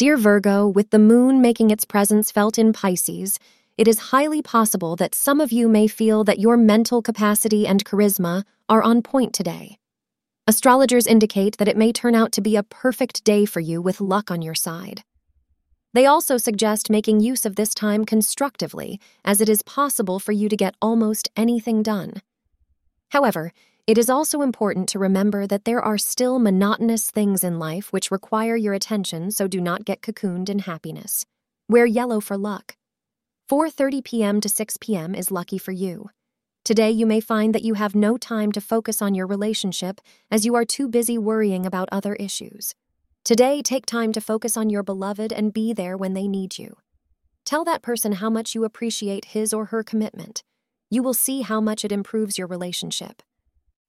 Dear Virgo, with the moon making its presence felt in Pisces, it is highly possible that some of you may feel that your mental capacity and charisma are on point today. Astrologers indicate that it may turn out to be a perfect day for you with luck on your side. They also suggest making use of this time constructively, as it is possible for you to get almost anything done. However, it is also important to remember that there are still monotonous things in life which require your attention, so do not get cocooned in happiness. Wear yellow for luck. 4:30 p.m. to 6 p.m. is lucky for you. Today you may find that you have no time to focus on your relationship as you are too busy worrying about other issues. Today take time to focus on your beloved and be there when they need you. Tell that person how much you appreciate his or her commitment. You will see how much it improves your relationship.